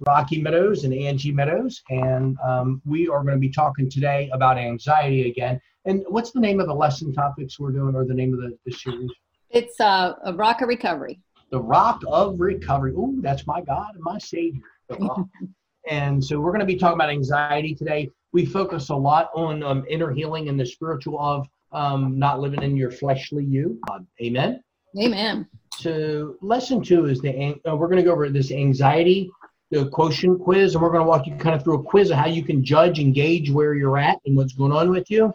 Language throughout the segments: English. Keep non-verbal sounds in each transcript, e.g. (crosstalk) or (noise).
Rocky Meadows and Angie Meadows, and um, we are going to be talking today about anxiety again. And what's the name of the lesson topics we're doing, or the name of the, the series? It's uh, a rock of recovery. The Rock of Recovery. Ooh, that's my God and my Savior. (laughs) and so we're going to be talking about anxiety today. We focus a lot on um, inner healing and the spiritual of um, not living in your fleshly you. Uh, amen. Amen. So lesson two is the uh, we're going to go over this anxiety the quotient quiz, and we're going to walk you kind of through a quiz of how you can judge and gauge where you're at and what's going on with you,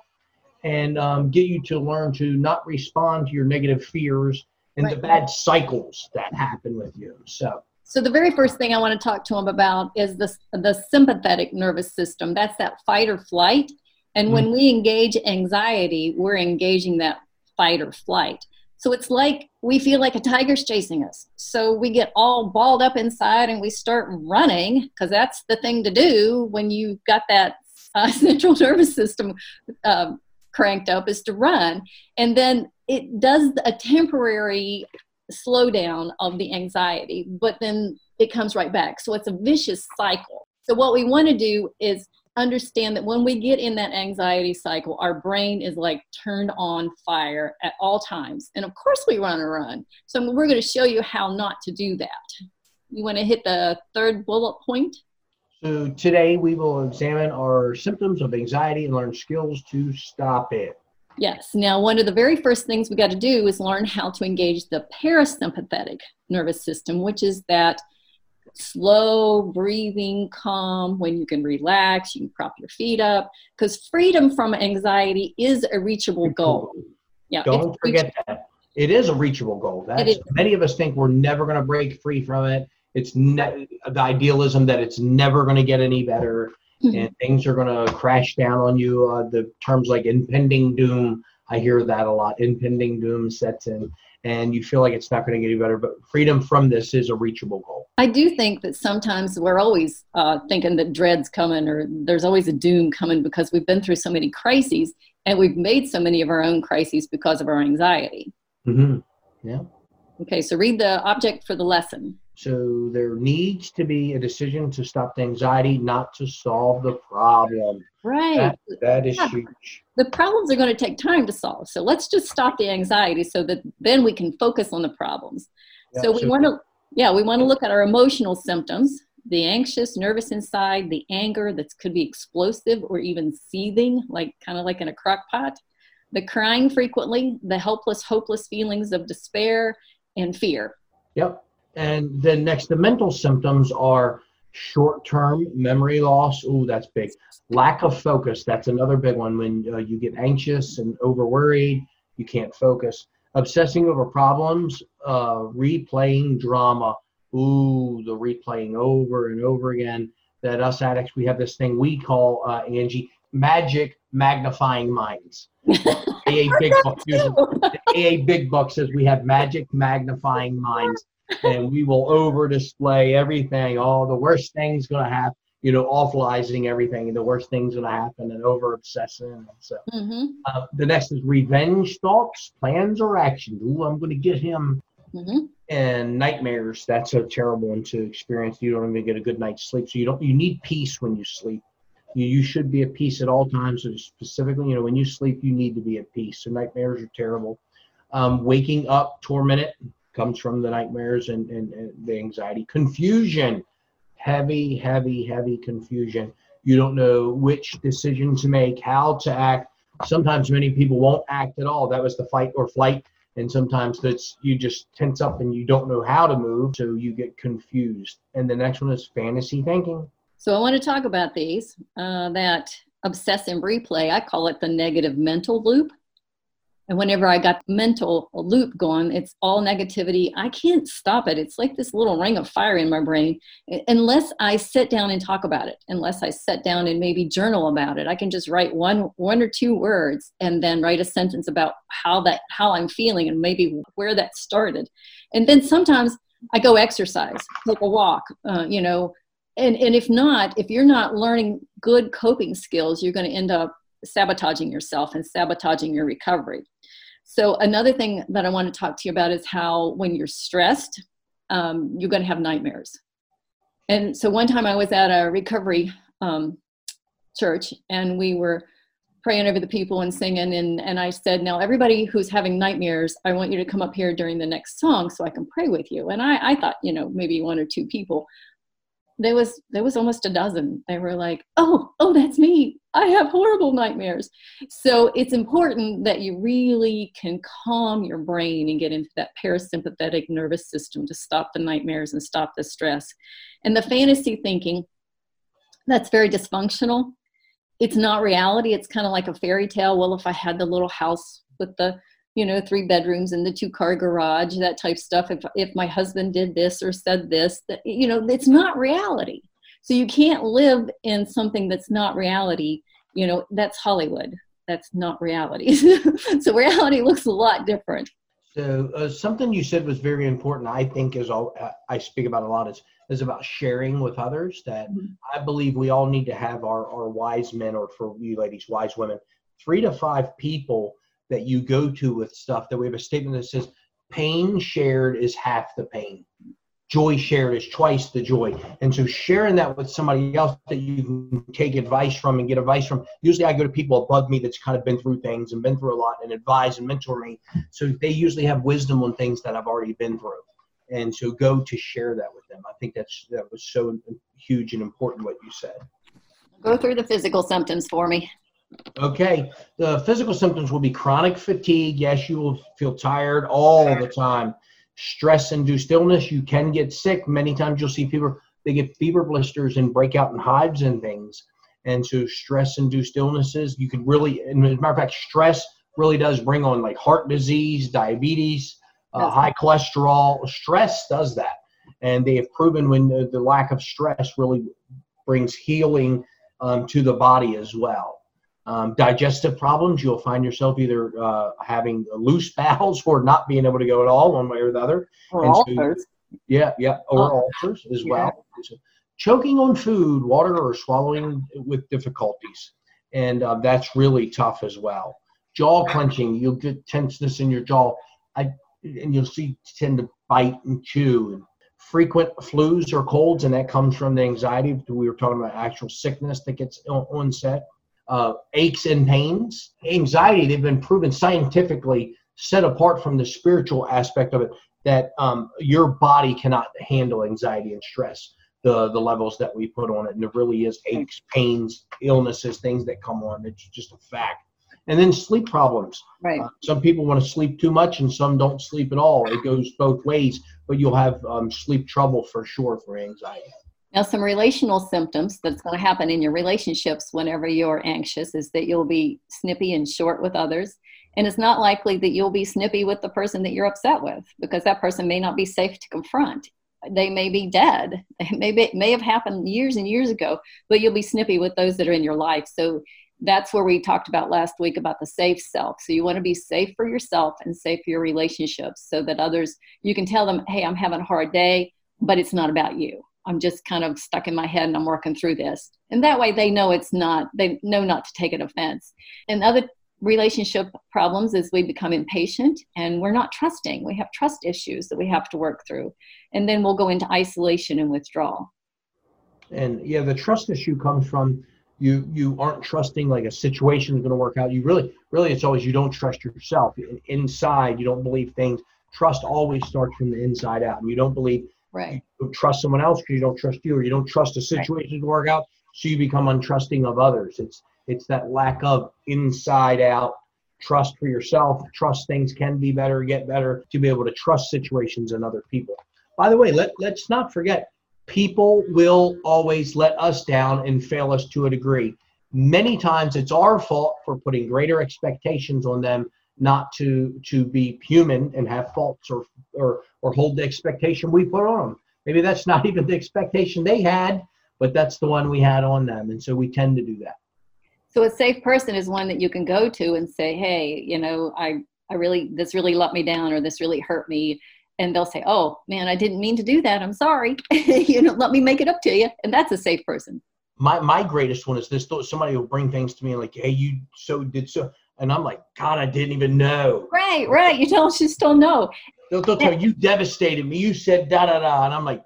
and um, get you to learn to not respond to your negative fears and right. the bad cycles that happen with you. So. So the very first thing I want to talk to them about is the the sympathetic nervous system. That's that fight or flight. And mm-hmm. when we engage anxiety, we're engaging that fight or flight. So it's like we feel like a tiger's chasing us. So we get all balled up inside and we start running because that's the thing to do when you've got that uh, (laughs) central nervous system um, cranked up is to run. And then it does a temporary slowdown of the anxiety, but then it comes right back. So it's a vicious cycle. So what we want to do is understand that when we get in that anxiety cycle, our brain is like turned on fire at all times. And of course, we want to run. So we're going to show you how not to do that. You want to hit the third bullet point? So today we will examine our symptoms of anxiety and learn skills to stop it. Yes. Now, one of the very first things we got to do is learn how to engage the parasympathetic nervous system, which is that slow breathing, calm, when you can relax, you can prop your feet up, because freedom from anxiety is a reachable goal. Yeah, don't forget reachable. that it is a reachable goal. That's many of us think we're never going to break free from it. It's ne- the idealism that it's never going to get any better mm-hmm. and things are going to crash down on you. Uh, the terms like impending doom, I hear that a lot. Impending doom sets in and you feel like it's not going to get any better. But freedom from this is a reachable goal. I do think that sometimes we're always uh, thinking that dread's coming or there's always a doom coming because we've been through so many crises and we've made so many of our own crises because of our anxiety. Mm-hmm. Yeah. Okay, so read the object for the lesson. So there needs to be a decision to stop the anxiety, not to solve the problem. Right. that, that is yeah. huge. The problems are going to take time to solve. So let's just stop the anxiety so that then we can focus on the problems. Yeah, so we so want to yeah, we want to look at our emotional symptoms, the anxious, nervous inside, the anger that could be explosive or even seething, like kind of like in a crock pot, the crying frequently, the helpless, hopeless feelings of despair and fear. Yep. And then next, the mental symptoms are short-term memory loss. Ooh, that's big. Lack of focus. That's another big one. When uh, you get anxious and overworried, you can't focus. Obsessing over problems, uh, replaying drama. Ooh, the replaying over and over again. That us addicts, we have this thing we call uh, Angie magic magnifying minds. (laughs) AA Big Book, AA Big Book says we have magic magnifying minds and we will over display everything. All the worst things going to happen, you know, awfulizing everything, the worst things going to happen, and over obsessing. So mm-hmm. uh, the next is revenge thoughts, plans, or actions. Ooh, I'm going to get him. Mm-hmm. And nightmares. That's a terrible one to experience. You don't even get a good night's sleep. So you don't. You need peace when you sleep. You, you should be at peace at all times. So specifically, you know, when you sleep, you need to be at peace. So nightmares are terrible. Um, waking up tormented comes from the nightmares and, and, and the anxiety. Confusion, heavy, heavy, heavy confusion. You don't know which decision to make, how to act. Sometimes many people won't act at all. That was the fight or flight. And sometimes that's you just tense up and you don't know how to move, so you get confused. And the next one is fantasy thinking. So I want to talk about these. Uh, that obsessive replay, I call it the negative mental loop. And whenever I got mental loop going, it's all negativity. I can't stop it. It's like this little ring of fire in my brain. Unless I sit down and talk about it, unless I sit down and maybe journal about it, I can just write one one or two words and then write a sentence about how that how I'm feeling and maybe where that started. And then sometimes I go exercise, take a walk, uh, you know, and and if not, if you're not learning good coping skills, you're going to end up sabotaging yourself and sabotaging your recovery. So another thing that I want to talk to you about is how when you're stressed, um, you're going to have nightmares. And so one time I was at a recovery um, church and we were praying over the people and singing and, and i said now everybody who's having nightmares i want you to come up here during the next song so i can pray with you. And i, I thought you know maybe one or two people. There was there was almost a dozen. They were like oh oh that's me i have horrible nightmares. So it's important that you really can calm your brain and get into that parasympathetic nervous system to stop the nightmares and stop the stress. And the fantasy thinking that's very dysfunctional. It's not reality. It's kind of like a fairy tale. Well if i had the little house with the you know three bedrooms and the two car garage that type stuff if if my husband did this or said this that, you know it's not reality so you can't live in something that's not reality. You know that's hollywood. That's not reality. (laughs) So reality looks a lot different. So uh, something you said was very important i think is all i speak about a lot is is about sharing with others that mm-hmm. i believe we all need to have our, our wise men or for you ladies wise women three to five people that you go to with stuff that we have a statement that says pain shared is half the pain joy shared is twice the joy. And so sharing that with somebody else that you can take advice from and get advice from usually i go to people above me that's kind of been through things and been through a lot and advise and mentor me. So they usually have wisdom on things that i've already been through. And so go to share that with them. I think that's that was so huge and important what you said. Go through the physical symptoms for me. Okay, the physical symptoms will be chronic fatigue. Yes, you will feel tired all the time. Stress induced illness, you can get sick. Many times you'll see people, they get fever blisters and break out in hives and things. And so, stress induced illnesses, you could really, and as a matter of fact, stress really does bring on like heart disease, diabetes, uh, high cholesterol. Stress does that. And they have proven when uh, the lack of stress really brings healing um, to the body as well. Um, digestive problems, you'll find yourself either uh, having loose (laughs) bowels or not being able to go at all, one way or the other. Or and ulcers. So, yeah, yeah, or oh. ulcers as yeah. well. So, choking on food, water, or swallowing with difficulties. And uh, that's really tough as well. Jaw clenching, you'll get tenseness in your jaw. I, and you'll see tend to bite and chew. And frequent flus or colds, and that comes from the anxiety. We were talking about actual sickness that gets onset uh, aches and pains. Anxiety, they've been proven scientifically set apart from the spiritual aspect of it that um, your body cannot handle anxiety and stress the the levels that we put on it. And there really is aches pains illnesses things that come on. It's just a fact. And then sleep problems. Right. Uh, some people want to sleep too much and some don't sleep at all. It goes both ways but you'll have um, sleep trouble for sure for anxiety now, some relational symptoms that's going to happen in your relationships whenever you're anxious is that you'll be snippy and short with others. And it's not likely that you'll be snippy with the person that you're upset with because that person may not be safe to confront. They may be dead. (laughs) It may, be, may have happened years and years ago, but you'll be snippy with those that are in your life. So that's where we talked about last week about the safe self. So you want to be safe for yourself and safe for your relationships so that others, you can tell them, hey, I'm having a hard day, but it's not about you I'm just kind of stuck in my head and I'm working through this. And that way they know it's not, they know not to take an offense. And other relationship problems is we become impatient and we're not trusting. We have trust issues that we have to work through. And then we'll go into isolation and withdrawal. And yeah, the trust issue comes from you you aren't trusting like a situation is going to work out. You really really it's always you don't trust yourself. Inside you don't believe things. Trust always starts from the inside out. And you don't believe Right. You don't trust someone else because you don't trust you, or you don't trust a situation right. to work out, so you become untrusting of others. It's it's that lack of inside out trust for yourself. Trust things can be better, get better to be able to trust situations and other people. By the way, let let's not forget people will always let us down and fail us to a degree. Many times it's our fault for putting greater expectations on them not to to be human and have faults or or or hold the expectation we put on them. Maybe that's (laughs) not even the expectation they had, but that's the one we had on them, and so we tend to do that. So a safe person is one that you can go to and say, "Hey, you know, I I really this really let me down, or this really hurt me." And they'll say, "Oh man, I didn't mean to do that. I'm sorry. (laughs) you know, let me make it up to you." And that's a safe person. My my greatest one is this: somebody will bring things to me and like, "Hey, you so did so." And I'm like, God, I didn't even know. Right, right. You us you still know. They'll, they'll tell you, you devastated me. You said da da da. And I'm like,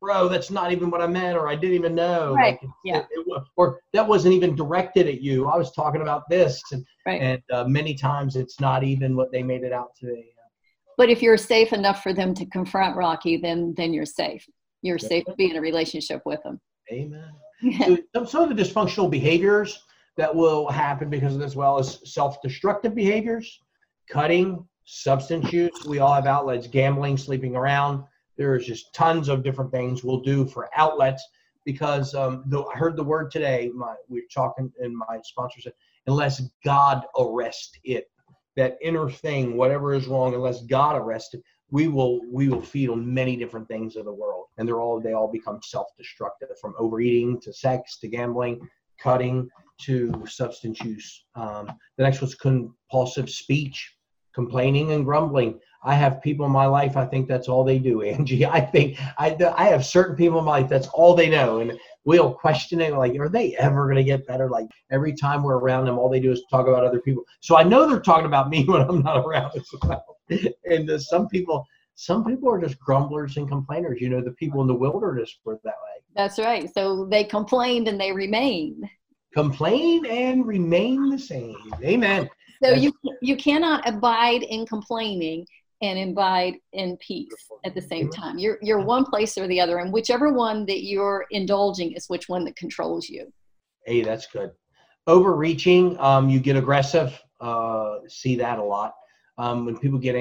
bro, that's not even what I meant, or I didn't even know. Right. Like, yeah. It, it, or that wasn't even directed at you. I was talking about this, and, right. and uh, many times it's not even what they made it out to be. But if you're safe enough for them to confront Rocky, then then you're safe. You're safe to be in a relationship with them. Amen. (laughs) so some, some of the dysfunctional behaviors that will happen because of this, well as self-destructive behaviors, cutting, substance use. We all have outlets, gambling, sleeping around. There's just tons of different things we'll do for outlets because um, I heard the word today. My we are talking, and my sponsor said, unless God arrest it, that inner thing, whatever is wrong, unless God arrests it, we will we will feed on many different things of the world, and they're all they all become self-destructive, from overeating to sex to gambling, cutting to substance use. Um, the next one's compulsive speech, complaining and grumbling. I have people in my life. I think that's all they do, (laughs) Angie. I think I I have certain people in my life. That's all they know, and we'll question it like, are they ever going to get better? Like every time we're around them, all they do is talk about other people. So I know they're talking about me (laughs) when I'm not around as well. and uh, some people, some people are just grumblers and complainers. You know, the people in the wilderness were that way. That's right. So they complained and they remained. Complain and remain the same. Amen. So you you cannot abide in complaining and abide in peace at the same time. You're you're one place or the other, and whichever one that you're indulging is which one that controls you. Hey, that's good. Overreaching, um, you get aggressive. Uh, see that a lot. Um, when people get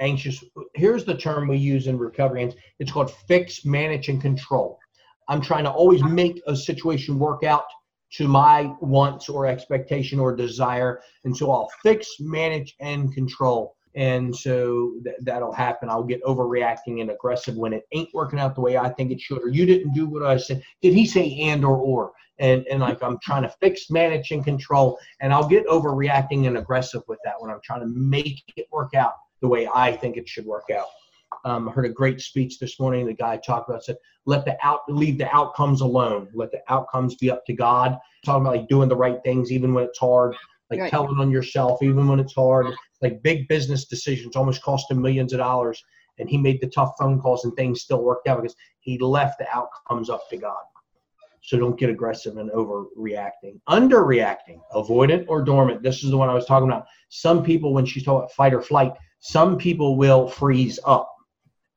anxious, here's the term we use in recovery. It's called fix, manage, and control. I'm trying to always make a situation work out to my wants or expectation or desire, and so I'll fix, manage, and control and so th- that'll happen. I'll get overreacting and aggressive when it ain't working out the way I think it should, or you didn't do what I said. Did he say and or or? And and like I'm trying to fix, manage, and control, and I'll get overreacting and aggressive with that when I'm trying to make it work out the way I think it should work out. Um, I heard a great speech this morning. The guy talked about said, "Let the out leave the outcomes alone. Let the outcomes be up to God." Talking about like doing the right things even when it's hard like right. telling on yourself even when it's hard like big business decisions almost cost him millions of dollars and he made the tough phone calls and things still worked out because he left the outcomes up to god so don't get aggressive and overreacting underreacting avoidant or dormant this is the one i was talking about some people when she's talking about fight or flight some people will freeze up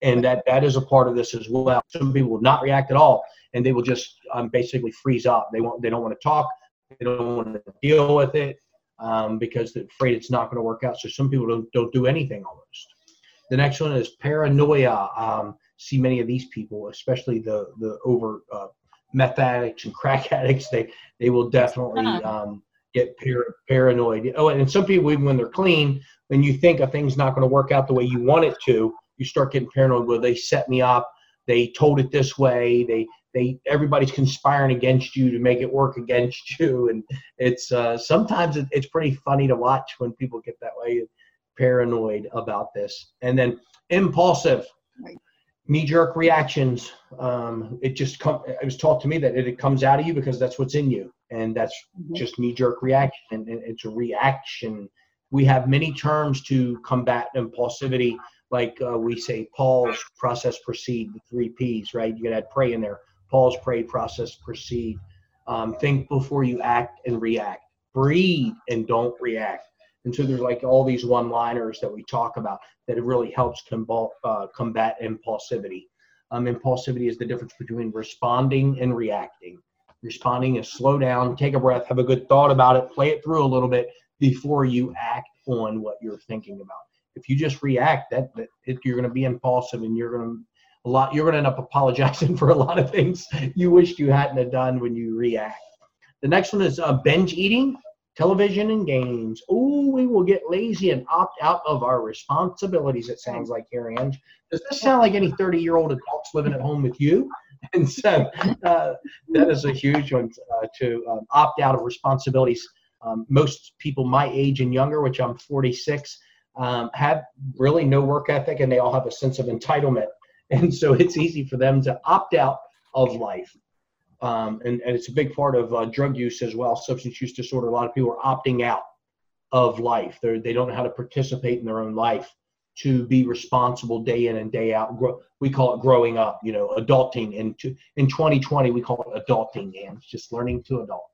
and that that is a part of this as well some people will not react at all and they will just um, basically freeze up they won't they don't want to talk they don't want to deal with it um, because they're afraid it's not going to work out. So some people don't, don't do anything almost. The next one is paranoia. Um, see many of these people, especially the the over uh, meth addicts and crack (laughs) addicts. They they will definitely um, get par- paranoid. Oh, and some people even when they're clean, when you think a thing's not going to work out the way you want it to, you start getting paranoid. Well, they set me up. They told it this way. They they everybody's conspiring against you to make it work against (laughs) you and it's uh, sometimes it, it's pretty funny to watch when people get that way paranoid about this and then impulsive knee-jerk reactions um, it just come it was taught to me that it, it, comes out of you because that's what's in you and that's mm-hmm. just knee-jerk reaction and it's a reaction we have many terms to combat impulsivity like uh, we say pause process proceed the three p's right you can add pray in there pause pray process proceed. Um, think before you act and react. Breathe and don't react. And so there's like all these one-liners that we talk about that it really helps combat, uh, combat impulsivity. Um, impulsivity is the difference between responding and reacting. Responding is slow down, take a breath, have a good thought about it, play it through a little bit before you act on what you're thinking about. If you just react, that, that it, you're going to be impulsive and you're going to a lot you're going to end up apologizing (laughs) for a lot of things you wished you hadn't have done when you react. The next one is uh, binge eating television and games. Oh we will get lazy and opt out of our responsibilities it sounds like here Ange. does this sound like any 30 year old adults living at home with you? (laughs) And so uh, that is a huge one uh, to um, opt out of responsibilities. Um, most people my age and younger which i'm 46 um, have really no work ethic and they all have a sense of entitlement (laughs) and so it's easy for them to opt out of life. Um, and, and it's a big part of uh, drug use as well, substance use disorder. A lot of people are opting out of life. They're, they don't know how to participate in their own life. to be responsible day in and day out. Grow, we call it growing up, you know, adulting. And to, in 2020, we call it adulting, and it's just learning to adult.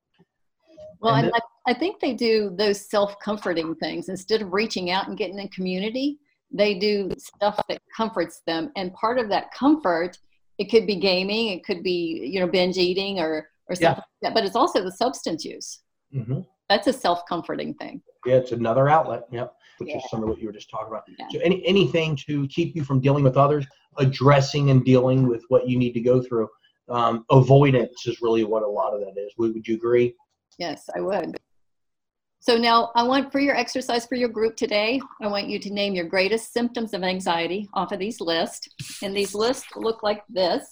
Well, and, I, I think they do those self-comforting things instead of reaching out and getting in community. They do stuff that comforts them, and part of that comfort, it could be gaming, it could be you know binge eating or or something yeah. like that, but it's also the substance use. Mm-hmm. That's a self-comforting thing. Yeah, it's another outlet. Yep, which yeah. is some of what you were just talking about. Yeah. So any anything to keep you from dealing with others, addressing and dealing with what you need to go through. Um, avoidance is really what a lot of that is. Would, would you agree? Yes, I would. So now I want for your exercise for your group today, I want you to name your greatest symptoms of anxiety off of these lists. And these lists look like this.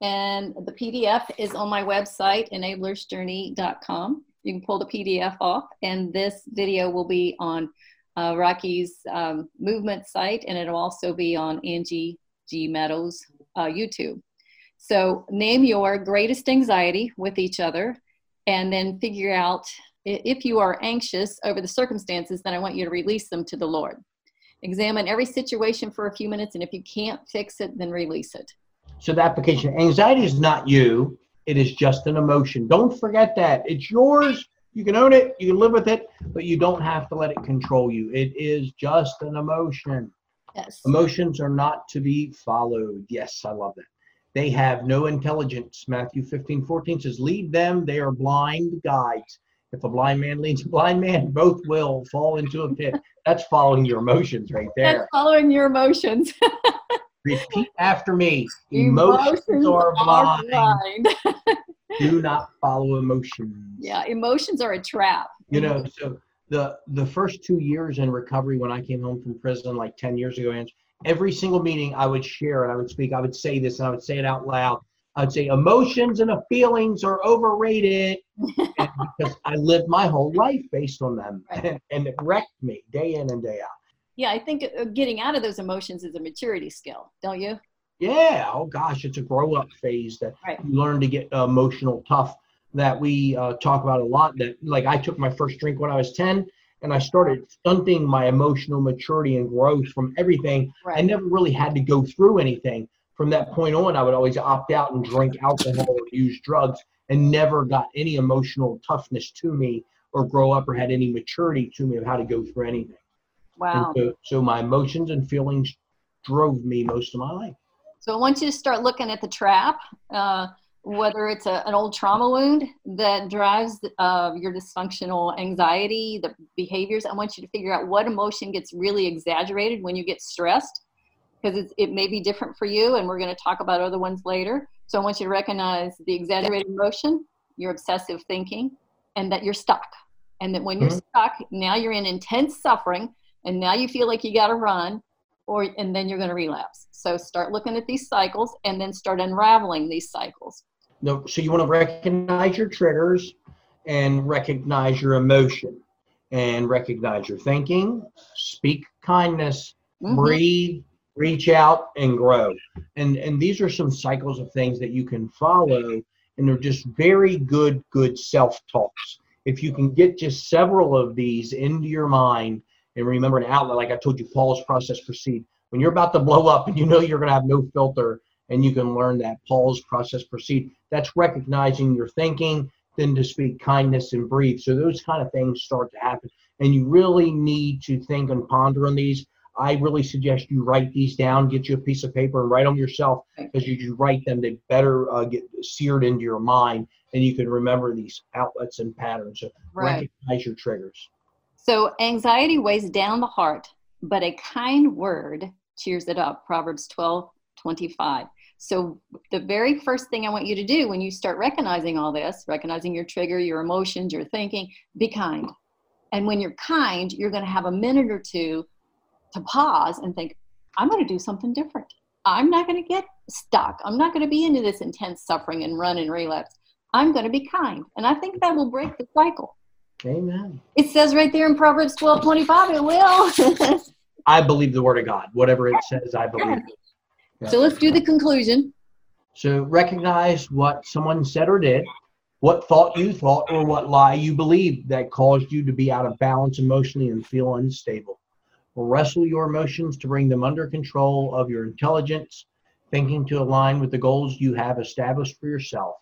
And the PDF is on my website, enablersjourney.com. You can pull the PDF off, and this video will be on uh, Rocky's um, movement site, and it'll also be on Angie G. Meadows uh, YouTube. So name your greatest anxiety with each other, and then figure out if you are anxious over the circumstances, then I want you to release them to the Lord. Examine every situation for a few minutes, and if you can't fix it, then release it. So the application anxiety is not you, it is just an emotion. Don't forget that. It's yours. You can own it, you can live with it, but you don't have to let it control you. It is just an emotion. Yes. Emotions are not to be followed. Yes, I love that. They have no intelligence. Matthew 15, 14 says, Lead them, they are blind guides. If a blind man leads a blind man, both will fall into a pit. That's following your emotions right there. That's following your emotions. (laughs) Repeat after me. Emotions, emotions are blind. Are blind. Do not follow emotions. Yeah, emotions are a trap. You know, so the the first two years in recovery when I came home from prison like 10 years ago, and every single meeting I would share and I would speak, I would say this and I would say it out loud. I'd say emotions and feelings are overrated (laughs) because I lived my whole life based on them right. (laughs) and it wrecked me day in and day out. Yeah, I think uh, getting out of those emotions is a maturity skill, don't you? Yeah. Oh gosh, it's a grow up phase that right. you learn to get emotional tough. That we uh, talk about a lot. That like I took my first drink when I was ten, and I started stunting my emotional maturity and growth from everything. Right. I never really had to go through anything. From that point on, I would always opt out and drink alcohol or use drugs, and never got any emotional toughness to me or grow up or had any maturity to me of how to go through anything. Wow. So, so, my emotions and feelings drove me most of my life. So I want you to start looking at the trap, uh, whether it's a, an old trauma wound that drives uh, your dysfunctional anxiety, the behaviors. I want you to figure out what emotion gets really exaggerated when you get stressed, because it may be different for you, and we're going to talk about other ones later. So I want you to recognize the exaggerated emotion, your obsessive thinking, and that you're stuck. And that when you're mm-hmm. stuck, now you're in intense suffering, and now you feel like you got to run or and then you're going to relapse. So start looking at these cycles and then start unraveling these cycles. No, so you want to recognize your triggers and recognize your emotion and recognize your thinking, speak kindness, mm-hmm. breathe, reach out and grow. And and these are some cycles of things that you can follow and they're just very good good self-talks. If you can get just several of these into your mind and remember an outlet like i told you pause process proceed when you're about to blow up and you know you're going to have no filter and you can learn that pause process proceed that's recognizing your thinking then to speak kindness and breathe so those kind of things start to happen and you really need to think and ponder on these i really suggest you write these down get you a piece of paper and write them yourself because you, you write them they better uh, get seared into your mind and you can remember these outlets and patterns so right. recognize your triggers so anxiety weighs down the heart, but a kind word cheers it up. Proverbs 12, 25. So the very first thing I want you to do when you start recognizing all this, recognizing your trigger, your emotions, your thinking, be kind. And when you're kind, you're going to have a minute or two to pause and think, I'm going to do something different. I'm not going to get stuck. I'm not going to be into this intense suffering and run and relapse. I'm going to be kind. And I think that will break the cycle. Amen. It says right there in Proverbs 12 25, it will. (laughs) I believe the word of God. Whatever it says, I believe it. Yeah. So let's do the conclusion. So recognize what someone said or did, what thought you thought, or what lie you believed that caused you to be out of balance emotionally and feel unstable. Wrestle your emotions to bring them under control of your intelligence, thinking to align with the goals you have established for yourself.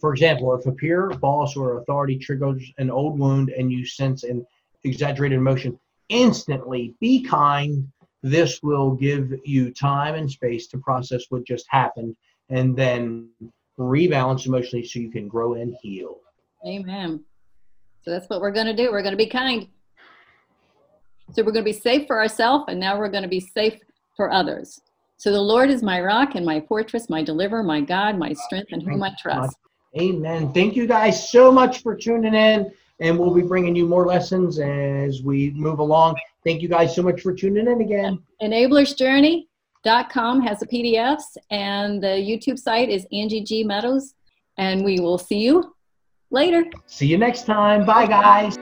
For example, if a peer, boss, or authority triggers an old wound and you sense an exaggerated emotion, instantly be kind. This will give you time and space to process what just happened and then rebalance emotionally so you can grow and heal. Amen. So that's what we're going to do. We're going to be kind. So we're going to be safe for ourselves, and now we're going to be safe for others. So the Lord is my rock and my fortress, my deliverer, my God, my strength, and whom I trust. Amen. Thank you guys so much for tuning in, and we'll be bringing you more lessons as we move along. Thank you guys so much for tuning in again. Enablersjourney.com has the PDFs, and the YouTube site is Angie G. Meadows, and we will see you later. See you next time. Bye, guys.